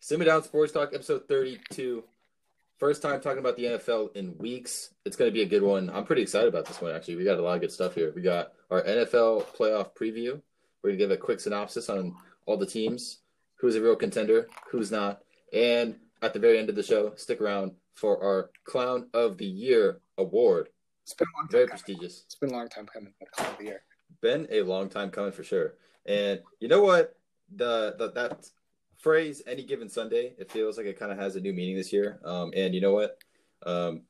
Simmer Down Sports Talk, episode 32. First time talking about the NFL in weeks. It's going to be a good one. I'm pretty excited about this one, actually. We got a lot of good stuff here. We got our NFL playoff preview. We're going to give a quick synopsis on all the teams, who's a real contender, who's not. And at the very end of the show, stick around for our Clown of the Year award. It's been a long time. Very coming. prestigious. It's been a long time coming. The call of the year. Been a long time coming for sure. And you know what? The, the that phrase any given Sunday, it feels like it kind of has a new meaning this year. Um, and you know what? Um,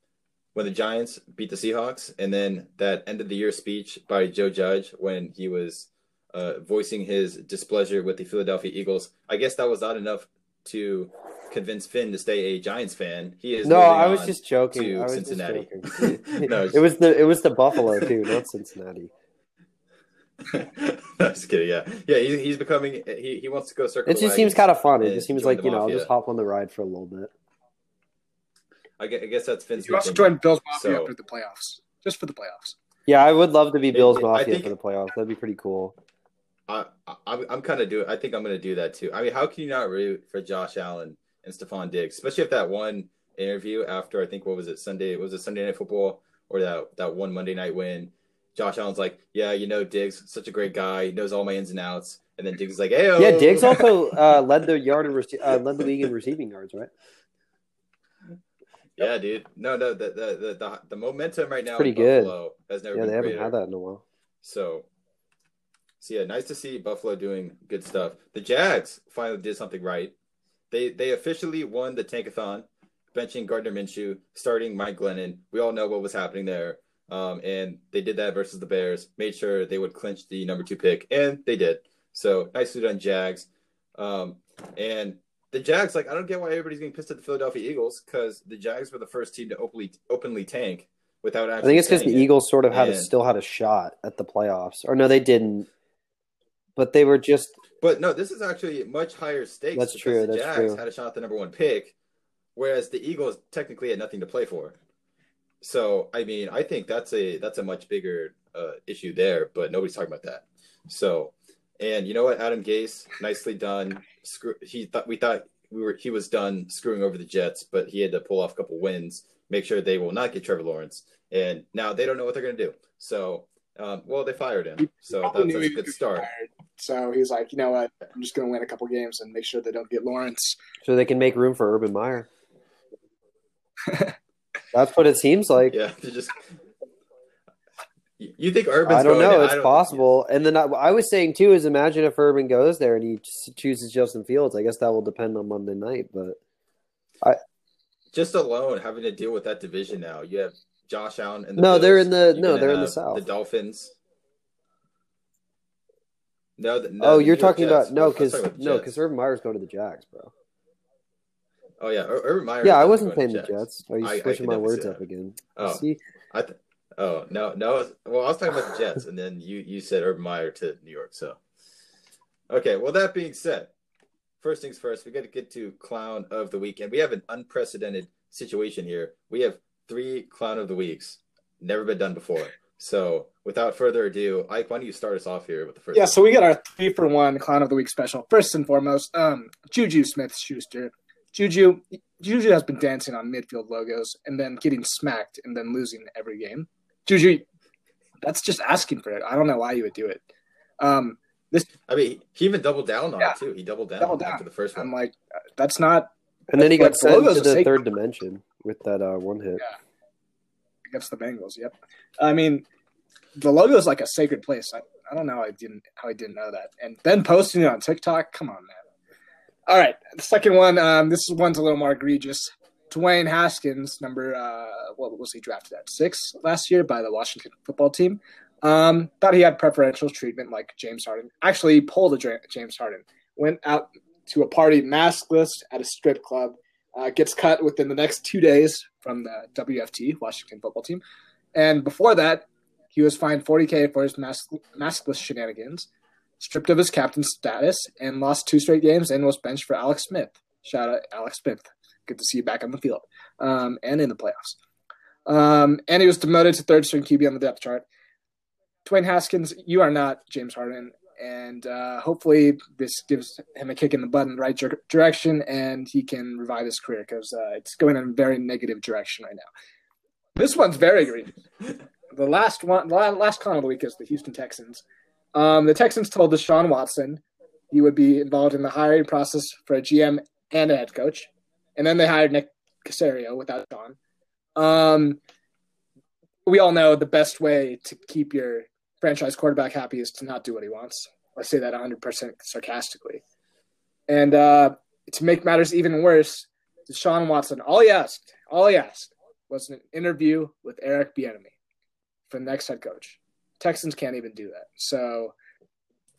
when the Giants beat the Seahawks, and then that end of the year speech by Joe Judge when he was uh, voicing his displeasure with the Philadelphia Eagles, I guess that was not enough to convince Finn to stay a Giants fan. He is No, I was just joking. to I was Cincinnati. just joking. No, it was the it was the Buffalo too, not Cincinnati. no, just kidding. Yeah, yeah. He's, he's becoming. He, he wants to go circle. It the just seems kind of fun. It just seems like you know, I'll just hop on the ride for a little bit. I guess, I guess that's Finn's. You also thinking. joined Bill's Mafia So- for the playoffs, just for the playoffs. Yeah, I would love to be Bill's it- Mafia think- for the playoffs. That'd be pretty cool. I, I I'm, I'm kind of do. I think I'm going to do that too. I mean, how can you not root for Josh Allen and Stefon Diggs, especially if that one interview after I think what was it Sunday? Was it Sunday Night Football or that that one Monday night win? Josh Allen's like, yeah, you know, Diggs, such a great guy, he knows all my ins and outs, and then Diggs is like, hey, Yeah, Diggs also uh, led the yard and rece- uh, led the league in receiving yards, right? yeah, dude, no, no, the the the the, the momentum right now, Pretty good. Buffalo has never Yeah, been they haven't had that in a while. So, so yeah, nice to see Buffalo doing good stuff. The Jags finally did something right. They they officially won the Tankathon, benching Gardner Minshew, starting Mike Glennon. We all know what was happening there. Um, and they did that versus the Bears. Made sure they would clinch the number two pick, and they did. So nicely done, Jags. Um, and the Jags, like I don't get why everybody's getting pissed at the Philadelphia Eagles because the Jags were the first team to openly openly tank without I think it's because the it. Eagles sort of had a, still had a shot at the playoffs, or no, they didn't. But they were just But no, this is actually much higher stakes. That's because true, The that's Jags true. had a shot at the number one pick, whereas the Eagles technically had nothing to play for. So I mean, I think that's a that's a much bigger uh, issue there, but nobody's talking about that. So, and you know what, Adam Gase, nicely done. Screw, he thought we thought we were he was done screwing over the Jets, but he had to pull off a couple wins, make sure they will not get Trevor Lawrence, and now they don't know what they're going to do. So, um, well, they fired him, so that's, that's a good start. fired. So he's like, you know what? I'm just going to win a couple games and make sure they don't get Lawrence. so they can make room for Urban Meyer. That's what it seems like. Yeah, just. You think Urban's I don't going know. in? It's don't- possible. And then I, I was saying too is imagine if Urban goes there and he ch- chooses Justin Fields. I guess that will depend on Monday night, but I Just alone having to deal with that division now. You have Josh Allen and the No, they're in the- You're no, they're in the South. The Dolphins. No, the, no oh, you're talking Jets. about no, because talking about the no, because Urban Meyer's going to the Jags, bro. Oh yeah, Urban Meyer. Yeah, I wasn't playing the Jets. Are you I- I switching can my words up again? Oh. See, I th- oh no, no. Well, I was talking about the Jets, and then you you said Urban Meyer to New York. So, okay. Well, that being said, first things first, we got to get to clown of the week, and we have an unprecedented situation here. We have three clown of the weeks, never been done before. So, without further ado, Ike, why don't you start us off here with the first? Yeah, so we got our three for one clown of the week special. First and foremost, um, Juju Smith Schuster. Juju Juju has been dancing on midfield logos and then getting smacked and then losing every game. Juju, that's just asking for it. I don't know why you would do it. Um, I mean, he even doubled down on Yeah. it too. He doubled down Doubled after the first one. I'm like, uh, that's not and then he got Like, sent to the sacred. third dimension with that uh, one hit. Yeah. against the Bengals. Yep. I mean, the logo is like a sacred place. I, I don't know. I didn't how I didn't know that. And then posting it on TikTok. Come on, man. All right, the second one. Um, this one's a little more egregious. Dwayne Haskins, number uh, what was he drafted at six last year by the Washington football team. Um, thought he had preferential treatment like James Harden. Actually, pulled a James Harden. Went out to a party maskless at a strip club. Uh, gets cut within the next two days from the WFT Washington football team. And before that, he was fined 40K for his mask- maskless shenanigans, stripped of his captain status, and lost two straight games and was benched for Alex Smith. Shout out Alex Smith. Good to see you back on the field um, and in the playoffs. Um, and he was demoted to third string QB on the depth chart. Dwayne Haskins, you are not James Harden, and uh, hopefully this gives him a kick in the butt in the right dir- direction, and he can revive his career because uh, it's going in a very negative direction right now. This one's very green. The last one, the last con of the week is the Houston Texans. Um, the Texans told Deshaun Watson he would be involved in the hiring process for a GM and a head coach, and then they hired Nick Caserio without Sean. Um, we all know the best way to keep your franchise quarterback happy is to not do what he wants. I say that 100% sarcastically. And uh, to make matters even worse, Deshaun Watson, all he asked, all he asked was an interview with Eric Bieniemy for the next head coach. Texans can't even do that. So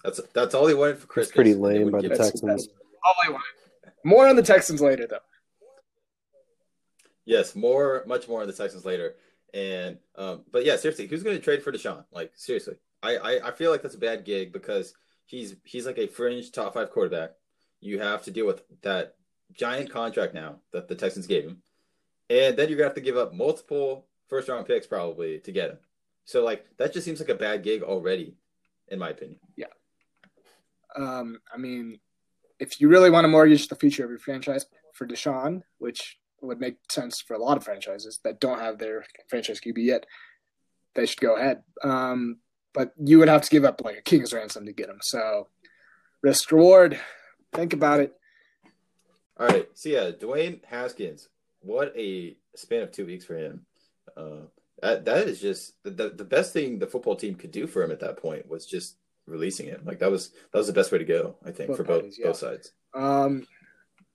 That's that's all he wanted for Christmas. It's pretty lame by the give. Texans. all they wanted. More on the Texans later, though. Yes, more, much more on the Texans later. And um, but yeah, seriously, who's going to trade for Deshaun? Like seriously, I, I I feel like that's a bad gig because he's he's like a fringe top five quarterback. You have to deal with that giant contract now that the Texans gave him, and then you're gonna have to give up multiple first round picks probably to get him. So like that just seems like a bad gig already, in my opinion. Yeah. Um, I mean, if you really want to mortgage the future of your franchise for Deshaun, which would make sense for a lot of franchises that don't have their franchise QB yet, they should go ahead. Um, but you would have to give up like a king's ransom to get him. So risk reward. Think about it. All right, so yeah, Dwayne Haskins, what a span of two weeks for him. Uh, that that is just the, the the best thing the football team could do for him at that point was just releasing him. Like that was that was the best way to go, I think, Both for both parties, yeah. both sides. Um,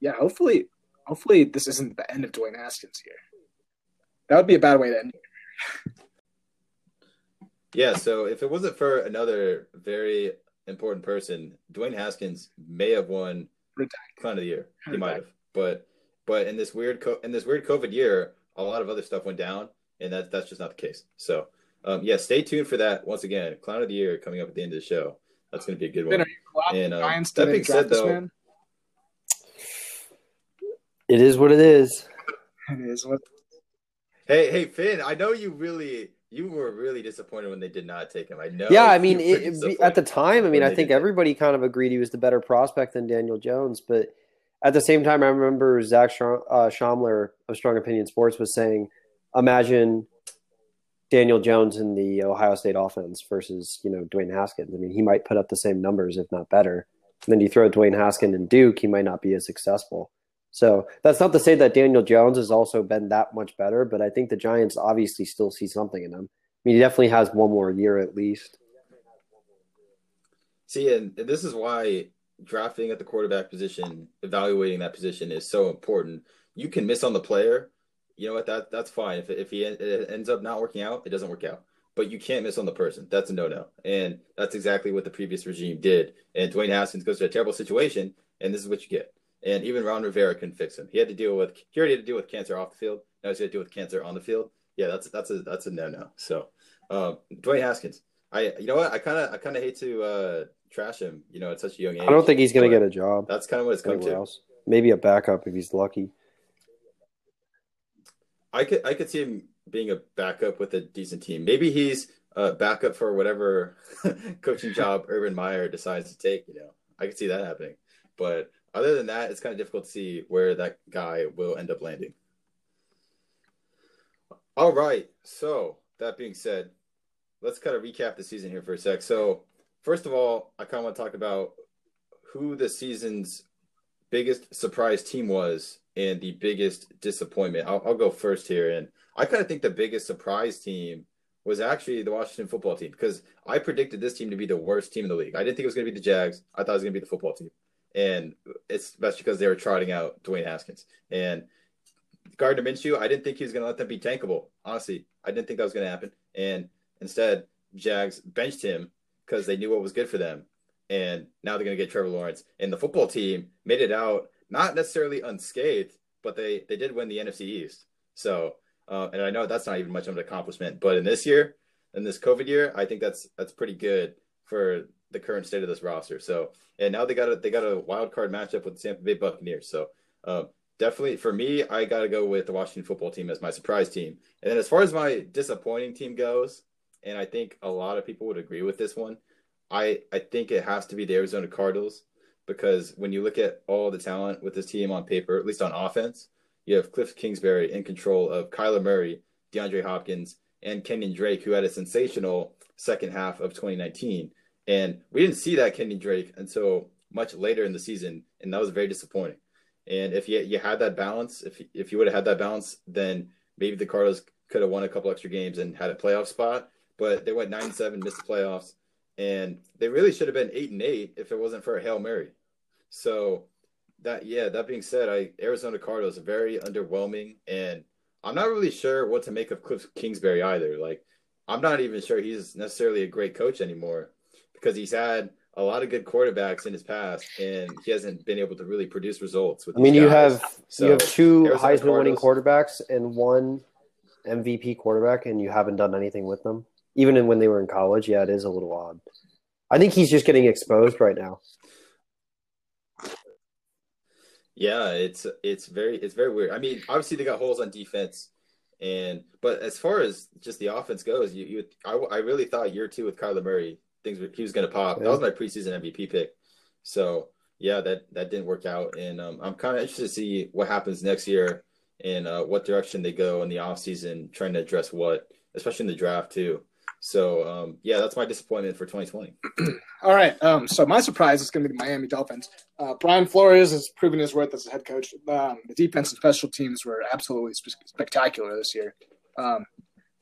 yeah, hopefully, hopefully this isn't the end of Dwayne Haskins here. That would be a bad way to end. Yeah, so if it wasn't for another very important person, Dwayne Haskins may have won Redacted. Clown of the Year. He might have, but but in this weird co- in this weird COVID year, a lot of other stuff went down, and that that's just not the case. So um, yeah, stay tuned for that. Once again, Clown of the Year coming up at the end of the show. That's going to be a good Ben, one. are you glad And, the um, Giants that being said, though- man? It is what it is. It is what Hey hey Finn, I know you really you were really disappointed when they did not take him. I know. Yeah, I mean, it, it, at the time, I mean, I think everybody kind of agreed he was the better prospect than Daniel Jones. But at the same time, I remember Zach Sch- uh, Schaumler of Strong Opinion Sports was saying, imagine Daniel Jones in the Ohio State offense versus, you know, Dwayne Haskins. I mean, he might put up the same numbers, if not better. And then you throw Dwayne Haskins in Duke, he might not be as successful. So that's not to say that Daniel Jones has also been that much better, but I think the Giants obviously still see something in him. I mean, he definitely has one more year at least. See, and this is why drafting at the quarterback position, evaluating that position is so important. You can miss on the player. You know what? That that's fine. If if he it ends up not working out, it doesn't work out. But you can't miss on the person. That's a no no. And that's exactly what the previous regime did. And Dwayne Haskins goes to a terrible situation, and this is what you get. And even Ron Rivera couldn't fix him. He had to deal with he already had to deal with cancer off the field. Now he's got to deal with cancer on the field. Yeah, that's that's a that's a no no. So, um, Dwayne Haskins. I you know what? I kind of I kind of hate to uh, trash him. You know, at such a young age. I don't think he's going to get a job That's kind of what it's come to. else. Maybe a backup if he's lucky. I could I could see him being a backup with a decent team. Maybe he's a backup for whatever coaching job Urban Meyer decides to take. You know, I could see that happening. But other than that, it's kind of difficult to see where that guy will end up landing. All right. So that being said, let's kind of recap the season here for a sec. So first of all, I kind of want to talk about who the season's biggest surprise team was and the biggest disappointment. I'll, I'll go first here, and I kind of think the biggest surprise team was actually the Washington football team because I predicted this team to be the worst team in the league. I didn't think it was going to be the Jags. I thought it was going to be the football team, and it's especially because they were trotting out Dwayne Haskins and Gardner Minshew. I didn't think he was going to let them be tankable. Honestly, I didn't think that was going to happen, and instead, Jags benched him because they knew what was good for them, and now they're going to get Trevor Lawrence. And the football team made it out not necessarily unscathed, but they they did win the NFC East. So, uh, and I know that's not even much of an accomplishment, but in this year, in this COVID year, I think that's that's pretty good for the current state of this roster. So, and now they got a they got a wild card matchup with the Tampa Bay Buccaneers. So, uh, definitely for me, I got to go with the Washington football team as my surprise team. And then as far as my disappointing team goes, and I think a lot of people would agree with this one, I I think it has to be the Arizona Cardinals because when you look at all the talent with this team on paper, at least on offense, you have Cliff Kingsbury in control of Kyler Murray, DeAndre Hopkins, and Kenyon Drake, who had a sensational second half of 2019. And we didn't see that Kenyon Drake until much later in the season, and that was very disappointing. And if you you had that balance, if if you would have had that balance, then maybe the Cardinals could have won a couple extra games and had a playoff spot. But they went nine and seven, missed the playoffs, and they really should have been eight and eight if it wasn't for a hail mary. So that yeah, that being said, I Arizona Cardinals are very underwhelming, and I'm not really sure what to make of Cliff Kingsbury either. Like, I'm not even sure he's necessarily a great coach anymore because he's had a lot of good quarterbacks in his past, and he hasn't been able to really produce results. With I mean, you guys. have So, you have two Arizona Heisman winning quarterbacks and one MVP quarterback, and you haven't done anything with them, even in, when they were in college. Yeah, it is a little odd. I think he's just getting exposed right now. Yeah, it's it's very it's very weird. I mean, obviously they got holes on defense, and but as far as just the offense goes, you you I, I really thought year two with Kyler Murray things were, he was going to pop. That was my preseason MVP pick. So yeah, that that didn't work out, and um, I'm kind of interested to see what happens next year and uh, what direction they go in the offseason, trying to address what, especially in the draft too. So um, yeah, that's my disappointment for 2020. All right. Um, so my surprise is going to be the Miami Dolphins. Uh, Brian Flores has proven his worth as a head coach. Um, the defense and special teams were absolutely sp- spectacular this year, um,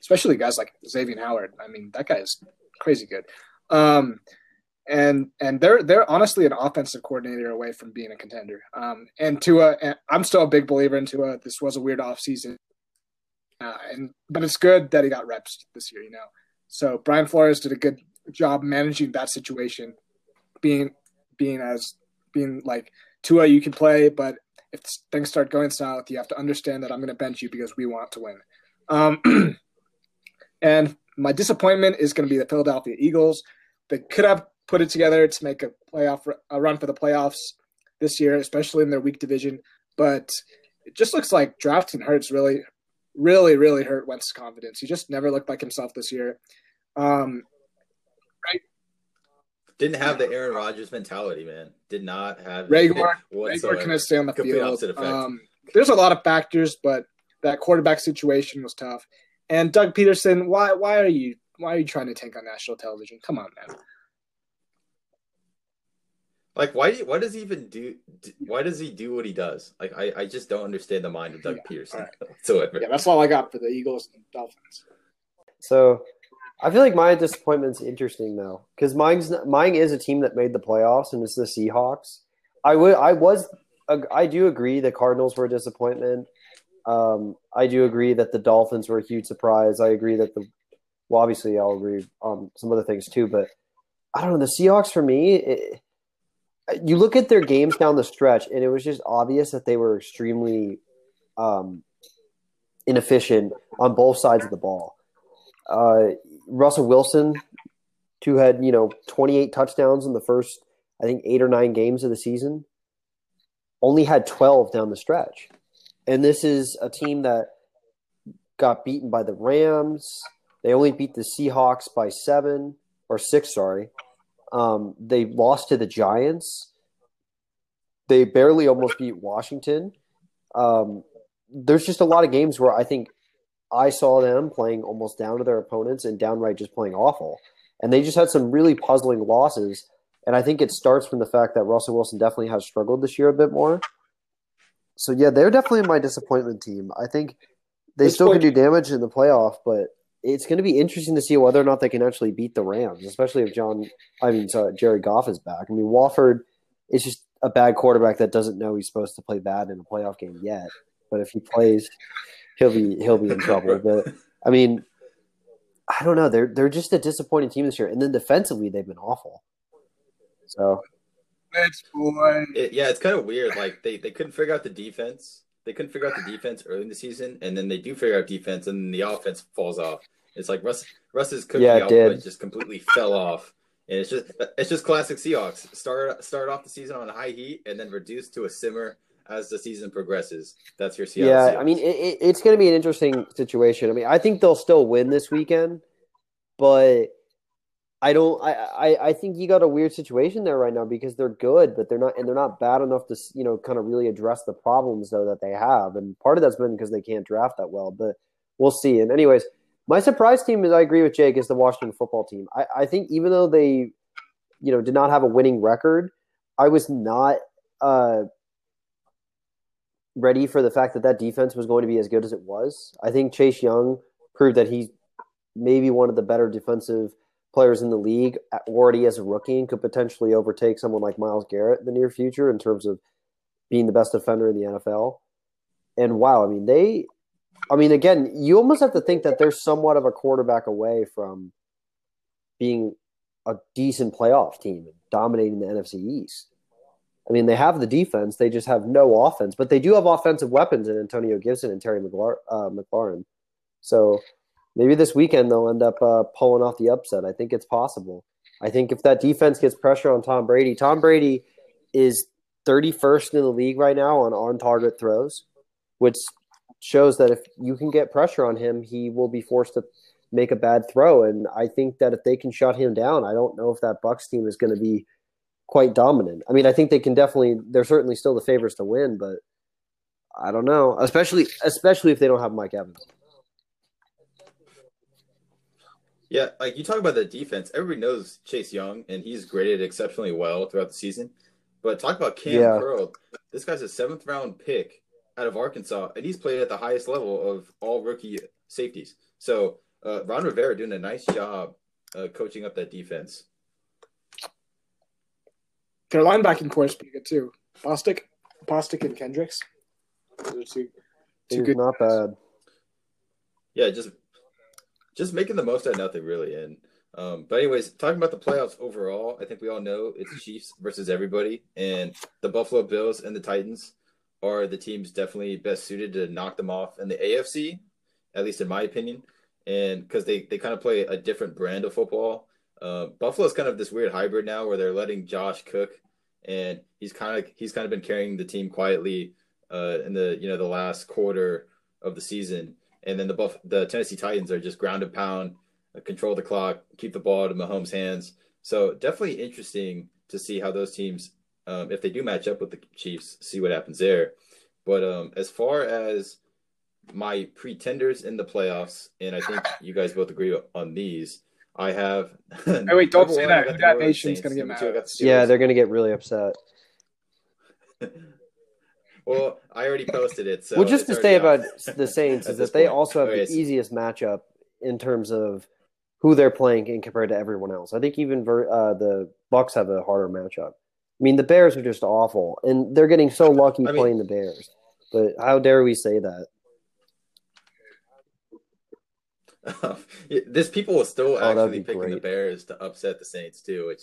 especially guys like Xavier Howard. I mean, that guy is crazy good. Um, and and they're they're honestly an offensive coordinator away from being a contender. Um, and Tua, and I'm still a big believer in Tua. This was a weird offseason. Uh, and but it's good that he got reps this year, you know. So Brian Flores did a good job managing that situation, being being as being like Tua, you can play, but if things start going south, you have to understand that I'm going to bench you because we want to win. Um, and my disappointment is going to be the Philadelphia Eagles. They could have put it together to make a playoff a run for the playoffs this year, especially in their weak division, but it just looks like drafting hurts really, really, really hurt Wentz's confidence. He just never looked like himself this year. Um, right? Didn't have the Aaron Rodgers mentality, man. Did not have Rager whatsoever. couldn't stay on the Complete field. Um, there's a lot of factors, but that quarterback situation was tough. And Doug Pederson, why why are you why are you trying to tank on national television? Come on, man. Like, why? do- Why does he even do? Why does he do what he does? Like, I, I just don't understand the mind of Doug Yeah, Pederson alright. whatsoever. Yeah, that's all I got for the Eagles and Dolphins. So I feel like my disappointment's interesting though, because mine's mine is a team that made the playoffs, and it's the Seahawks. I would I was I do agree the Cardinals were a disappointment. Um, I do agree that the Dolphins were a huge surprise. I agree that the well, obviously I'll agree on some other things too, but I don't know the Seahawks for me. It, you look at their games down the stretch, and it was just obvious that they were extremely um, inefficient on both sides of the ball. Uh, Russell Wilson, who had you know 28 touchdowns in the first, I think eight or nine games of the season, only had 12 down the stretch, and this is a team that got beaten by the Rams. They only beat the Seahawks by seven or six. Sorry, um, they lost to the Giants. They barely almost beat Washington. Um, there's just a lot of games where I think I saw them playing almost down to their opponents and downright just playing awful. And they just had some really puzzling losses. And I think it starts from the fact that Russell Wilson definitely has struggled this year a bit more. So yeah, they're definitely my disappointment team. I think they still can do damage in the playoff, but it's going to be interesting to see whether or not they can actually beat the Rams, especially if John, I mean, sorry, Jerry Goff is back. I mean, Wolford is just a bad quarterback that doesn't know he's supposed to play bad in a playoff game yet. But if he plays, he'll be he'll be in trouble. But I mean, I don't know. They're they're just a disappointing team this year, and then defensively they've been awful. So Let's boy. It, yeah, it's kind of weird. Like they, they couldn't figure out the defense. They couldn't figure out the defense early in the season, and then they do figure out defense, and then the offense falls off. It's like Russ Russ's cookie Yeah, output just completely fell off, and it's just it's just classic Seahawks. Start start off the season on high heat, and then reduce to a simmer as the season progresses. That's your Seattle. yeah, Seahawks. I mean, it, it, it's going to be an interesting situation. I mean, I think they'll still win this weekend, but I don't. I, I, I think you got a weird situation there right now because they're good, but they're not, and they're not bad enough to you know kind of really address the problems though that they have. And part of that's been because they can't draft that well, but we'll see. And anyways, my surprise team is I agree with Jake is the Washington football team. I, I think even though they, you know, did not have a winning record, I was not. Uh, ready for the fact that that defense was going to be as good as it was. I think Chase Young proved that he's maybe one of the better defensive players in the league already as a rookie and could potentially overtake someone like Myles Garrett in the near future in terms of being the best defender in the NFL. And wow, I mean, they, I mean, again, you almost have to think that they're somewhat of a quarterback away from being a decent playoff team and dominating the NFC East. I mean, they have the defense; they just have no offense. But they do have offensive weapons in Antonio Gibson and Terry. Uh, McLaurin. So maybe this weekend they'll end up uh, pulling off the upset. I think it's possible. I think if that defense gets pressure on Tom Brady, Tom Brady is 31st in the league right now on on-target throws, which shows that if you can get pressure on him, he will be forced to make a bad throw. And I think that if they can shut him down, I don't know if that Bucks team is going to be quite dominant. I mean, I think they can definitely they're certainly still the favorites to win, but I don't know, especially especially if they don't have Mike Evans. Yeah, like you talk about the defense. Everybody knows Chase Young, and he's graded exceptionally well throughout the season. But talk about Cam Yeah. Curl. This guy's a seventh round pick out of Arkansas, and he's played at the highest level of all rookie safeties. So uh, Ron Rivera doing a nice job uh, coaching up that defense. Their linebacking corps is pretty good too. Bostic, Bostic, and Kendricks. Those are two, two good. not bad. Yeah, just just making the most out of nothing really. And um, but anyways, talking about the playoffs overall, I think we all know it's Chiefs versus everybody, and the Buffalo Bills and the Titans are the teams definitely best suited to knock them off in the AFC, at least in my opinion, and because they they kind of play a different brand of football. Uh, Buffalo's kind of this weird hybrid now where they're letting Josh cook, and he's kind of he's kind of been carrying the team quietly uh, in the you know the last quarter of the season and then the Buff the Tennessee Titans are just ground and pound, uh, control the clock, keep the ball to Mahomes' hands. So definitely interesting to see how those teams, um, if they do match up with the Chiefs, see what happens there. But um, as far as my pretenders in the playoffs, and I think you guys both agree on these. I have. Hey, wait, don't say one, that. Who that New Orleans nation's gonna get mad two, I at got us. the Yeah, they're going to get really upset. well, I already posted it. So well, just to say about the Saints is that they point. also have Okay, the so- easiest matchup in terms of who they're playing in compared to everyone else. I think even ver- uh, the Bucks have a harder matchup. I mean, the Bears are just awful, and they're getting so lucky I mean- playing the Bears. But how dare we say that? this people will still Oh, actually picking the. Bears to upset the Saints too. Which,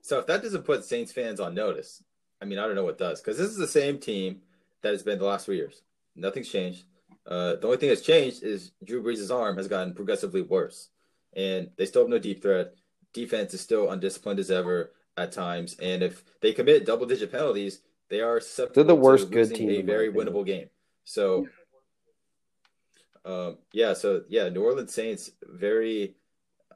so if that doesn't put Saints fans on notice, I mean, I don't know what does. Because this is the same team that has been the last three years. Nothing's changed. Uh, the only thing that's changed is Drew Brees' arm has gotten progressively worse, and they still have no deep threat. Defense is still undisciplined as ever at times, and if they commit double-digit penalties, they are They're the worst good team, a very winnable game. So. Um, yeah, so yeah, New Orleans Saints very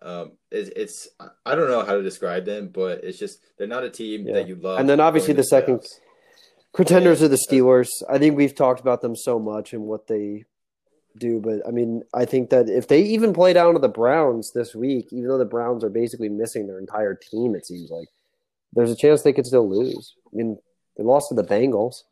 um it, it's I don't know how to describe them, but it's just they're not a team Yeah. that you love. And then obviously to the second- Yeah. are the Steelers. I think we've talked about them so much and what they do, but I mean, I think that if they even play down to the Browns this week, even though the Browns are basically missing their entire team, it seems like there's a chance they could still lose. I mean, they lost to the Bengals.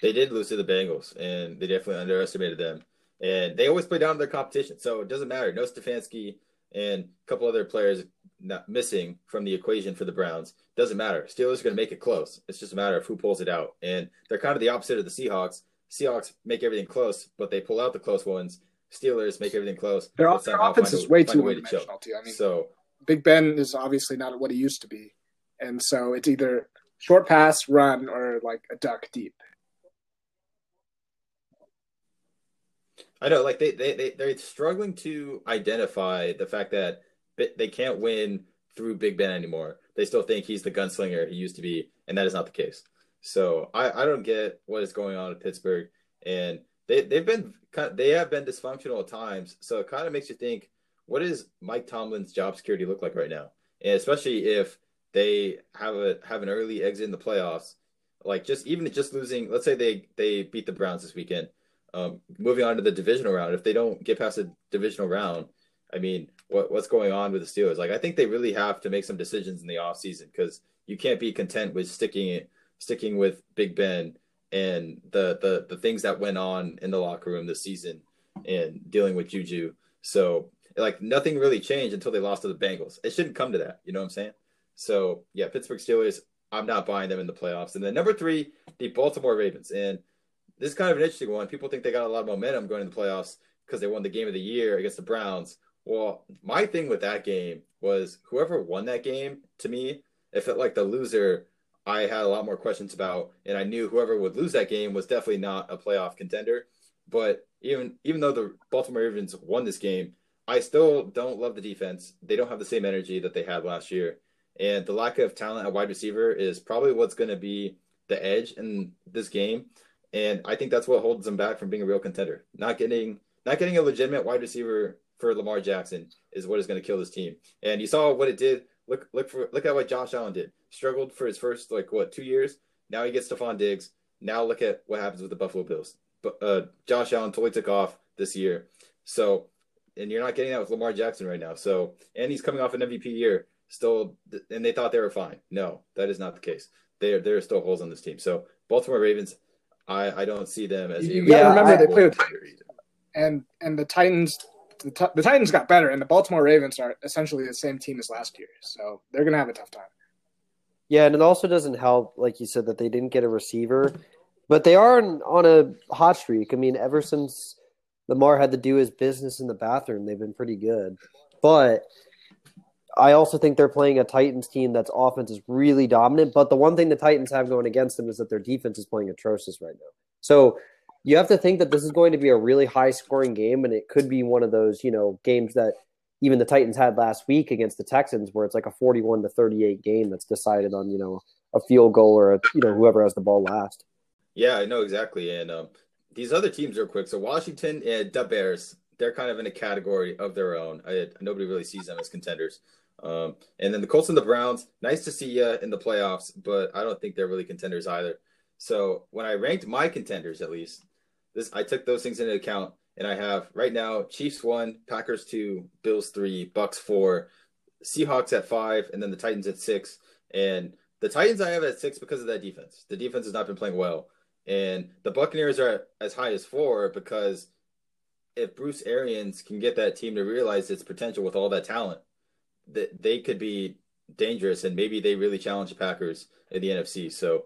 They did lose to the Bengals, and they definitely underestimated them. And they always play down to their competition, so it doesn't matter. No Stefanski and a couple other players not missing from the equation for the Browns. Doesn't matter. Steelers are going to make it close. It's just a matter of who pulls it out. And they're kind of the opposite of the Seahawks. Seahawks make everything close, but they pull out the close ones. Steelers make everything close. Their, but their offense is way too way one to choke. too. I mean, So Big Ben is obviously not what he used to be, and so it's either short pass, run, or like a duck deep. I know, like they they they they're struggling to identify the fact that they can't win through Big Ben anymore. They still think he's the gunslinger he used to be, and that is not the case. So I, I don't get what is going on in Pittsburgh, and they they've been they have been dysfunctional at times. So it kind of makes you think, what does Mike Tomlin's job security look like right now? And especially if they have a have an early exit in the playoffs, like just even just losing. Let's say they they beat the Browns this weekend. Um, moving on to the divisional round, if they don't get past the divisional round, I mean, what what's going on with the Steelers? Like, I think they really have to make some decisions in the offseason because you can't be content with sticking sticking with Big Ben and the the the things that went on in the locker room this season and dealing with Juju. So like nothing really changed until they lost to the Bengals. It shouldn't come to that. You know what I'm saying? So yeah, Pittsburgh Steelers. I'm not buying them in the playoffs. And then number three, the Baltimore Ravens. And this is kind of an interesting one. People think they got a lot of momentum going into the playoffs because they won the game of the year against the Browns. Well, my thing with that game was whoever won that game to me, it felt like the loser I had a lot more questions about, and I knew whoever would lose that game was definitely not a playoff contender. But even even though the Baltimore Ravens won this game, I still don't love the defense. They don't have the same energy that they had last year, and the lack of talent at wide receiver is probably what's going to be the edge in this game. And I think that's what holds them back from being a real contender. Not getting not getting a legitimate wide receiver for Lamar Jackson is what is going to kill this team. And you saw what it did. Look look for look at what Josh Allen did struggled for his first like what two years. Now he gets Stefon Diggs. Now look at what happens with the Buffalo Bills. But uh, Josh Allen totally took off this year. So, and you're not getting that with Lamar Jackson right now. So, and he's coming off an MVP year still, and they thought they were fine. No, that is not the case. There, there are still holes on this team. So, Baltimore Ravens, I, I don't see them as. You, got to remember they play with, and and the Titans. The, t- the Titans got better, and the Baltimore Ravens are essentially the same team as last year. So they're going to have a tough time. Yeah, and it also doesn't help, like you said, that they didn't get a receiver, but they are on a hot streak. I mean, ever since Lamar had to do his business in the bathroom, they've been pretty good. But I also think they're playing a Titans team that's offense is really dominant. But the one thing the Titans have going against them is that their defense is playing atrocious right now. So you have to think that this is going to be a really high scoring game, and it could be one of those, you know, games that – even the Titans had last week against the Texans, where it's like a 41 to 38 game that's decided on, you know, a field goal or, a, you know, whoever has the ball last. Yeah, I know exactly. And um, these other teams are quick. So Washington and the Bears, they're kind of in a category of their own. I, nobody really sees them as contenders. Um, and then the Colts and the Browns, nice to see you in the playoffs, but I don't think they're really contenders either. So when I ranked my contenders, at least, this I took those things into account and I have right now Chiefs one, Packers two, Bills three, Bucks four, Seahawks at five, and then the Titans at six. And the Titans I have at six because of that defense. The defense has not been playing well, and the Buccaneers are as high as four because if Bruce Arians can get that team to realize its potential with all that talent, that they could be dangerous, and maybe they really challenge the Packers in the NFC. So.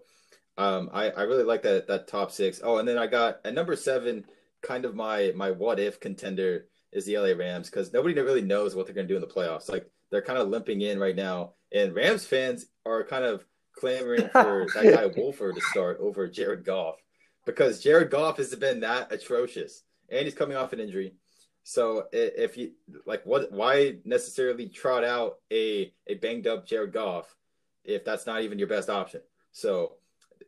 Um, I, I really like that that top six. Oh, and then I got at number seven kind of my my what if contender is the LA Rams because nobody really knows what they're going to do in the playoffs. Like they're kind of limping in right now, and Rams fans are kind of clamoring for that guy Wolford to start over Jared Goff because Jared Goff has been that atrocious, and he's coming off an injury. So if you like, what? Why necessarily trot out a a banged up Jared Goff if that's not even your best option? So,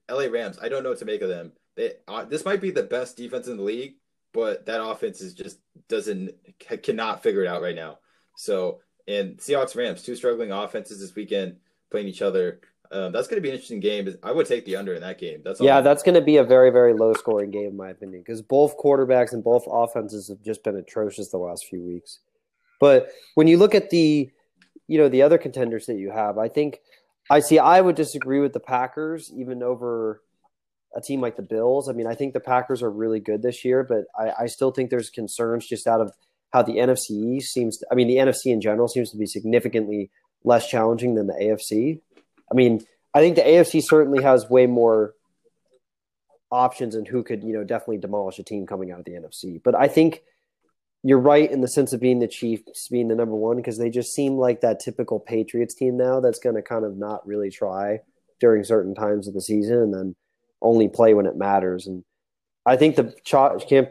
LA Rams, I don't know what to make of them. They, uh, this might be the best defense in the league, but that offense is just doesn't cannot figure it out right now. So and Seahawks Rams, two struggling offenses this weekend playing each other. Um, that's going to be an interesting game. I would take the under in that game. That's yeah, that's going to be a very very low scoring game in my opinion because both quarterbacks and both offenses have just been atrocious the last few weeks. But when you look at the you know the other contenders that you have, I think I see. I would disagree with the Packers even over a team like the Bills. I mean, I think the Packers are really good this year, but I, I still think there's concerns just out of how the NFC seems. To, I mean, the NFC in general seems to be significantly less challenging than the AFC. I mean, I think the AFC certainly has way more options and who could, you know, definitely demolish a team coming out of the NFC. But I think you're right in the sense of being the Chiefs being the number one because they just seem like that typical Patriots team now that's going to kind of not really try during certain times of the season and then only play when it matters. And I think the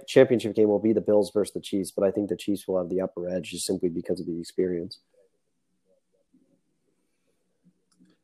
championship game will be the Bills versus the Chiefs, but I think the Chiefs will have the upper edge just simply because of the experience.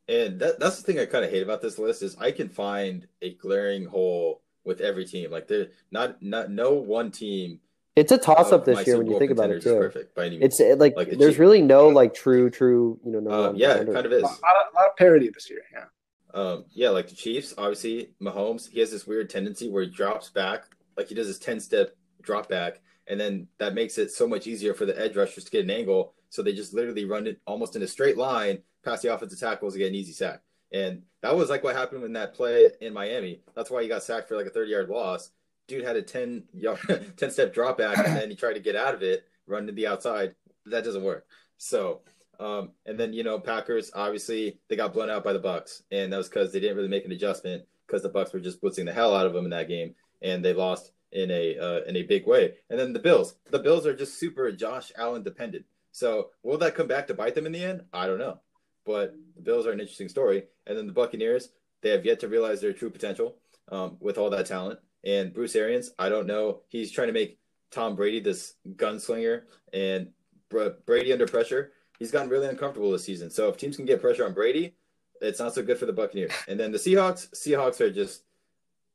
And that, that's the thing I kind of hate about this list is I can find a glaring hole with every team. Like there, not not no one team. It's a toss up this year when you think about it too. Perfect by any means. It's like, Like there's really no like true, true, you know, no. Um, one yeah, it kind of A is. lot, of, lot of parity this year. Yeah. Um, yeah, like the Chiefs, obviously Mahomes, he has this weird tendency where he drops back, like he does his ten step drop back, and then that makes it so much easier for the edge rushers to get an angle. So they just literally run it almost in a straight line past the offensive tackles to get an easy sack. And that was like what happened in that play in Miami. That's why he got sacked for like a 30 yard loss. Dude had a 10 yard, 10 step drop back, and then he tried to get out of it, run to the outside. That doesn't work. So, um, and then you know Packers obviously they got blown out by the Bucks, and that was because they didn't really make an adjustment because the Bucks were just blitzing the hell out of them in that game, and they lost in a uh, in a big way. And then the Bills, the Bills are just super Josh Allen dependent. So will that come back to bite them in the end? I don't know, but the Bills are an interesting story. And then the Buccaneers, they have yet to realize their true potential um, with all that talent. And Bruce Arians, I don't know, he's trying to make Tom Brady this gunslinger, and Br- Brady under pressure he's gotten really uncomfortable this season. So if teams can get pressure on Brady, it's not so good for the Buccaneers. And then the Seahawks, Seahawks are just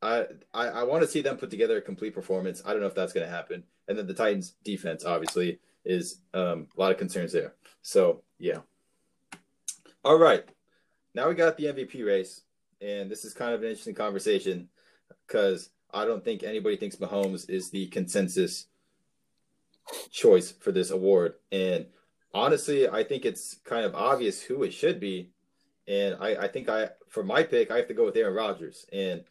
I I, I want to see them put together a complete performance. I don't know if that's going to happen. And then the Titans defense obviously is um, a lot of concerns there. So yeah. All right, now we got the MVP race, and this is kind of an interesting conversation because I don't think anybody thinks Mahomes is the consensus choice for this award. And honestly, I think it's kind of obvious who it should be. And I, I think I, for my pick, I have to go with Aaron Rodgers. And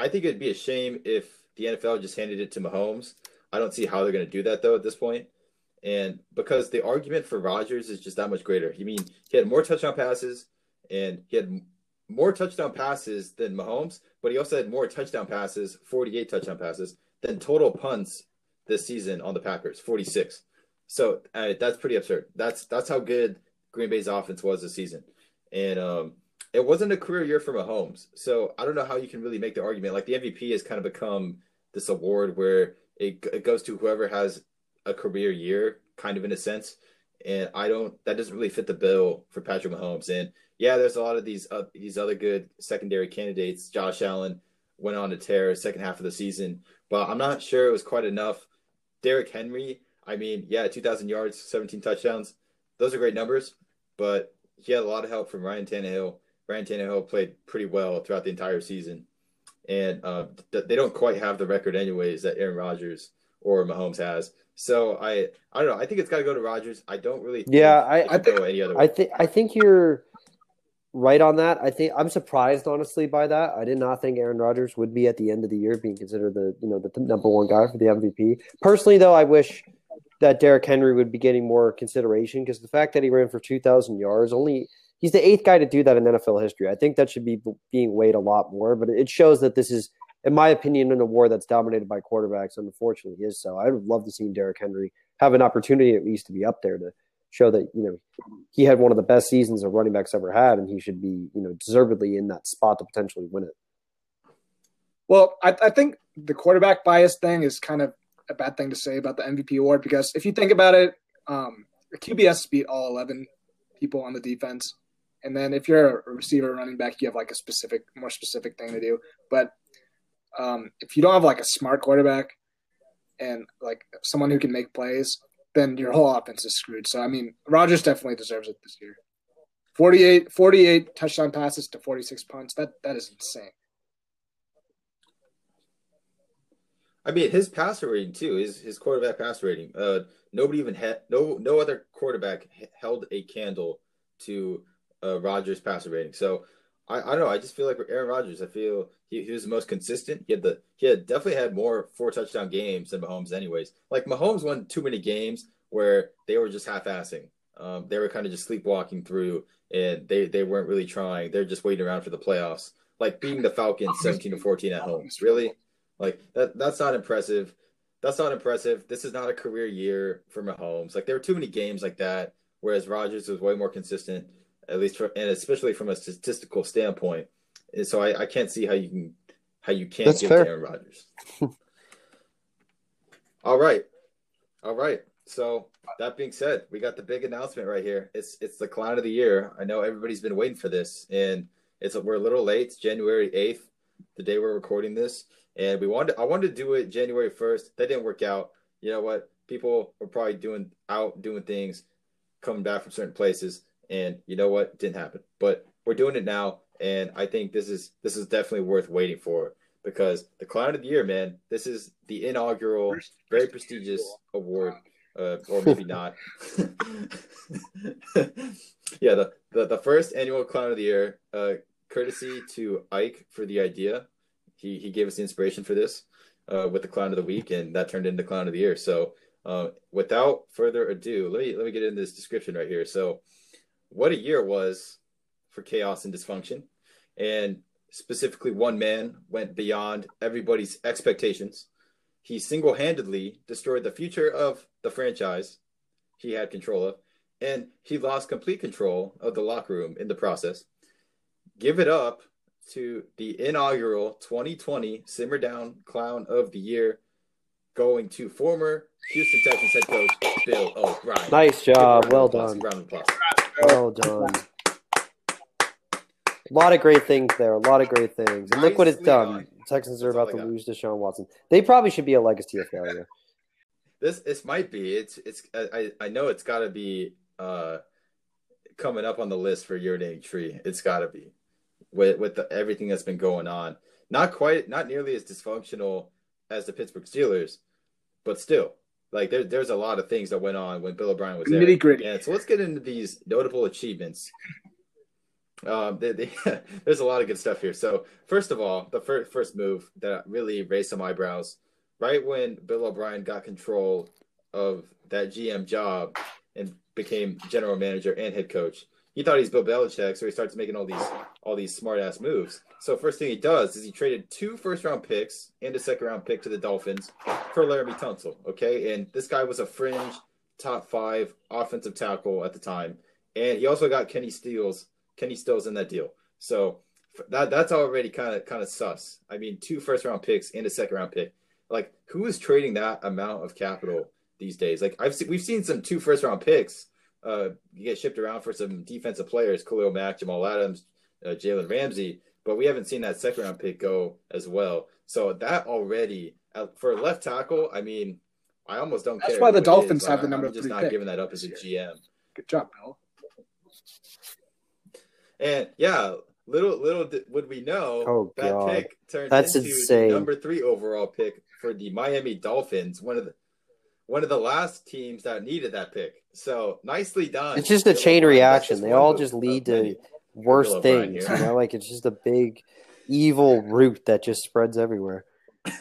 I think it'd be a shame if the NFL just handed it to Mahomes. I don't see how they're going to do that though at this point. And because the argument for Rodgers is just that much greater. I mean, he had more touchdown passes and he had more touchdown passes than Mahomes, but he also had more touchdown passes, 48 touchdown passes, than total punts this season on the Packers, 46. So uh, that's pretty absurd. That's that's how good Green Bay's offense was this season, and um, it wasn't a career year for Mahomes. So I don't know how you can really make the argument. Like the MVP has kind of become this award where it, it goes to whoever has a career year, kind of in a sense. And I don't. That doesn't really fit the bill for Patrick Mahomes. And yeah, there's a lot of these uh, these other good secondary candidates. Josh Allen went on to tear second half of the season, but I'm not sure it was quite enough. Derrick Henry I mean, yeah, 2,000 yards, 17 touchdowns. Those are great numbers, but he had a lot of help from Ryan Tannehill. Ryan Tannehill played pretty well throughout the entire season. And uh, they don't quite have the record, anyways, that Aaron Rodgers or Mahomes has. So I, I don't know. I think it's got to go to Rodgers. I don't really. Think Yeah, I- I think- go any other way. I think I think you're right on that. I think I'm surprised honestly by that. I did not think Aaron Rodgers would be at the end of the year being considered the you know the number one guy for the MVP. Personally, though, I wish that Derrick Henry would be getting more consideration because the fact that he ran for 2,000 yards only he's the eighth guy to do that in NFL history. I think that should be being weighed a lot more. But it shows that this is, in my opinion, in a war that's dominated by quarterbacks. Unfortunately, is so. I would love to see Derrick Henry have an opportunity at least to be up there to show that you know he had one of the best seasons a running backs ever had, and he should be you know deservedly in that spot to potentially win it. Well, I, I think the quarterback bias thing is kind of a bad thing to say about the MVP award because if you think about it, um, QBS beat all 11 people on the defense. And then if you're a receiver, running back, you have like a specific, more specific thing to do. But um, if you don't have like a smart quarterback and like someone who can make plays, then your whole offense is screwed. So, I mean, Rodgers definitely deserves it this year. 48, 48 touchdown passes to 46 punts. That That is insane. I mean, his passer rating too, his his quarterback passer rating. Uh, nobody even had no no other quarterback held a candle to uh, Rodgers' passer rating. So I, I don't know. I just feel like for Aaron Rodgers, I feel he, he was the most consistent. He had the he had definitely had more four touchdown games than Mahomes, anyways. Like Mahomes won too many games where they were just half assing. Um, they were kind of just sleepwalking through, and they they weren't really trying. They're just waiting around for the playoffs, like beating the Falcons seventeen to fourteen at home. Really, like that that's not impressive. That's not impressive. This is not a career year for Mahomes. Like there were too many games like that, whereas Rodgers was way more consistent, at least for and especially from a statistical standpoint. And so I, I can't see how you can how you can't That's give fair. Aaron Rodgers. All right. All right. So that being said, we got the big announcement right here. It's it's the clown of the year. I know everybody's been waiting for this, and it's we're a little late. It's January eighth, the day we're recording this, and we wanted I wanted to do it January first. That didn't work out. You know what? People were probably doing out doing things, coming back from certain places, and you know what? Didn't happen. But we're doing it now, and I think this is this is definitely worth waiting for because the clown of the year, man. This is the inaugural, very prestigious award uh, or maybe not. yeah, the, the the first annual Clown of the Year, uh, courtesy to Ike for the idea. He he gave us the inspiration for this uh, with the Clown of the Week, and that turned into Clown of the Year. So, uh, without further ado, let me let me get into this description right here. So, what a year was for chaos and dysfunction, and specifically, one man went beyond everybody's expectations he single handedly destroyed the future of the franchise he had control of, and he lost complete control of the locker room in the process. Give it up to the inaugural 2020 Simmer Down Clown of the Year, going to former Houston Texans head coach Bill O'Brien. Nice job. Well done. Round of applause. Well done. A lot of great things there. A lot of great things. And look what it's done. Texans are about to lose to Deshaun Watson. They probably should be a legacy of failure. This this might be. It's it's. I I know it's got to be uh coming up on the list for urinating tree. It's got to be with with the, everything that's been going on. Not quite, not nearly as dysfunctional as the Pittsburgh Steelers, but still, like there there's a lot of things that went on when Bill O'Brien was there. Nitty-gritty. And so let's get into these notable achievements. Um, they, they, there's a lot of good stuff here. So first of all, the first first move that really raised some eyebrows, right when Bill O'Brien got control of that GM job and became general manager and head coach, he thought he's Bill Belichick, so he starts making all these all these smart ass moves. So first thing he does is he traded two first round picks and a second round pick to the Dolphins for Laremy Tunsil. Okay, and this guy was a fringe top five offensive tackle at the time, and he also got Kenny Steele's Kenny Stills in that deal. So that that's already kind of kind of sus. I mean, two first round picks and a second round pick. Like, who is trading that amount of capital these days? Like, I've seen, we've seen some two first round picks uh, you get shipped around for some defensive players, Khalil Mack, Jamal Adams, uh, Jalen Ramsey, but we haven't seen that second round pick go as well. So that already for left tackle, I mean, I almost don't That's care. why the Dolphins is. have the I'm- number I'm just not pick giving that up as a GM. Good job, Bill. And yeah, little little would we know Oh, that God. pick turned That's into insane. the number three overall pick for the Miami Dolphins, one of the one of the last teams that needed that pick. So nicely done. It's just a chain. Reaction. They all just lead to worse things. You know, like it's just a big evil root that just spreads everywhere.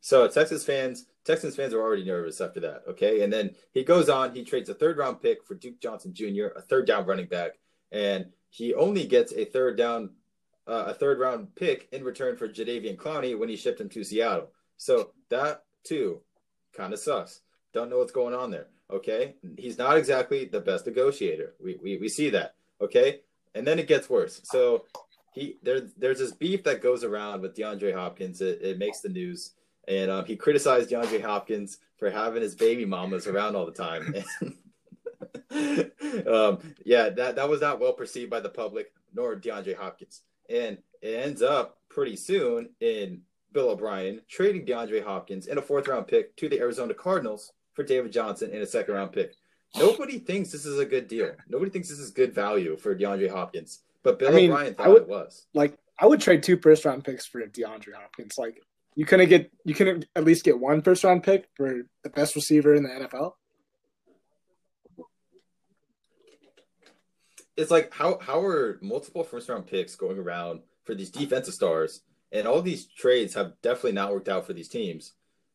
so Texas fans, Texans fans are already nervous after that. Okay, and then he goes on. He trades a third round pick for Duke Johnson Jr., a third down running back, and he only gets a third down, uh, a third round pick in return for Jadeveon Clowney when he shipped him to Seattle. So that too, kind of sucks. Don't know what's going on there. Okay, he's not exactly the best negotiator. We we, we see that. Okay, and then it gets worse. So he there there's this beef that goes around with DeAndre Hopkins. It, it makes the news, and um, he criticized DeAndre Hopkins for having his baby mamas around all the time. um, yeah, that that was not well perceived by the public nor DeAndre Hopkins, and it ends up pretty soon in Bill O'Brien trading DeAndre Hopkins and a fourth round pick to the Arizona Cardinals for David Johnson and a second round pick. Nobody thinks this is a good deal. Nobody thinks this is good value for DeAndre Hopkins, but Bill I mean, O'Brien thought would- it was. Like, I would trade two first round picks for DeAndre Hopkins. Like, you couldn't get, you couldn't at least get one first round pick for the best receiver in the NFL. it's like how how are multiple first round picks going around for these defensive stars, and all these trades have definitely not worked out for these teams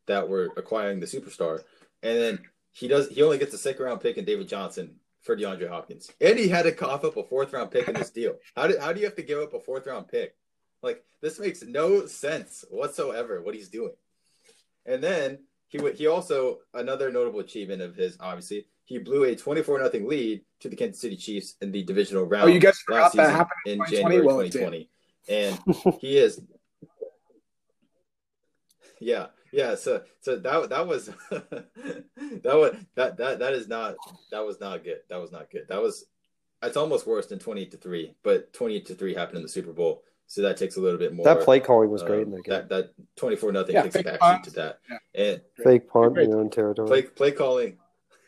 that were acquiring the superstar, and then he does he only gets a second round pick in David Johnson for DeAndre Hopkins, and he had to cough up a fourth round pick in this deal. How do how do you have to give up a fourth round pick? Like this makes no sense whatsoever what he's doing. And then he would he also another notable achievement of his obviously he blew a 24 nothing lead to the Kansas City Chiefs in the divisional round. Oh, you guys forgot that happened in 2020? January Well, 2020. And he is yeah, yeah, so so that that was that was that that that is not that was not good. That was not good. That was it's almost worse than twenty eight to three, but twenty eight to three happened in the Super Bowl, so that takes a little bit more. That play calling was um, great in that game. that that twenty four nothing Yeah, takes a fake backseat punt. to that, Yeah. and Fake punt Great. in your own territory. play play calling.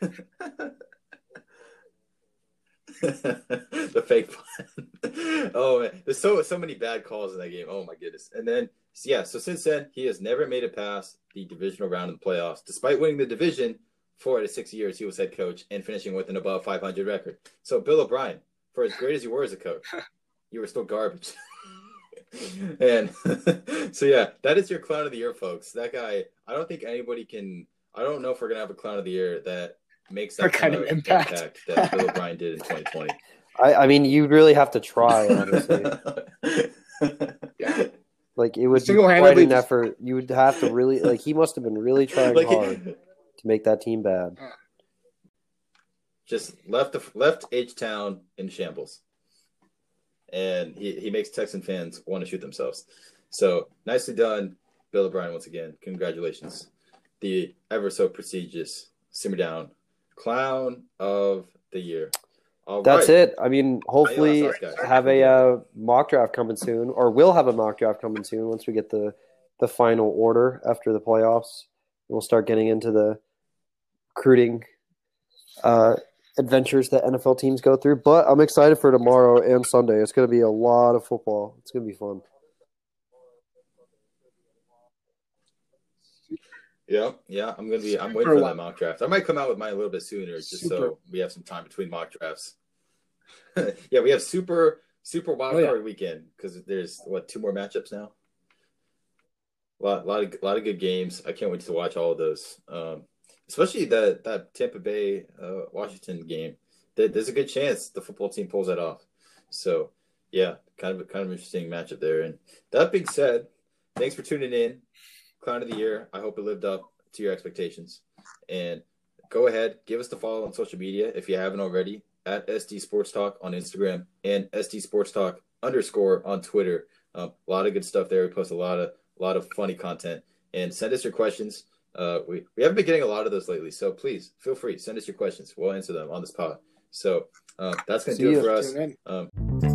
the fake punt. oh man, there's so so many bad calls in that game. Oh my goodness. And then yeah, so since then he has never made it past the divisional round in the playoffs, despite winning the division four out of six years he was head coach and finishing with an above 500 record. So Bill O'Brien, for as great as you were as a coach, you were still garbage. and so yeah, that is your clown of the year, folks. That guy, I don't think anybody can. I don't know if we're gonna have a clown of the year that makes that That kind of impact. that Bill O'Brien did in 2020. I, I mean, you really have to try, honestly. Yeah. like it would be Single-handedly quite an just- effort. You would have to really like. He must have been really trying Like, hard to make that team bad. Uh. just left the left H Town in shambles, and he he makes Texan fans want to shoot themselves. So nicely done, Bill O'Brien. Once again, congratulations, the ever so prestigious Simmer Down Clown of the Year. All That's right. it. I mean, hopefully have a uh, mock draft coming soon, or we'll have a mock draft coming soon once we get the the final order after the playoffs. We'll start getting into the recruiting uh, adventures that NFL teams go through. But I'm excited for tomorrow and Sunday. It's going to be a lot of football. It's going to be fun. Yeah, yeah. I'm gonna be. I'm waiting for wild. that mock draft. I might come out with mine a little bit sooner, just so we have some time between mock drafts. yeah, we have super super wild Oh, yeah. card weekend because there's what two more matchups now. A lot, lot of lot of good games. I can't wait to watch all of those. Um, especially that that Tampa Bay uh, Washington game. There's a good chance the football team pulls that off. So yeah, kind of kind of interesting matchup there. And that being said, thanks for tuning in. Clown of the year. I hope it lived up to your expectations. And go ahead, give us the follow on social media if you haven't already at SD Sports Talk on Instagram and SD Sports Talk underscore on Twitter. Um, a lot of good stuff there. We post a lot of a lot of funny content. And send us your questions. Uh, we we haven't been getting a lot of those lately, so please feel free send us your questions. We'll answer them on this pod. So uh, that's gonna See do it for us. Um,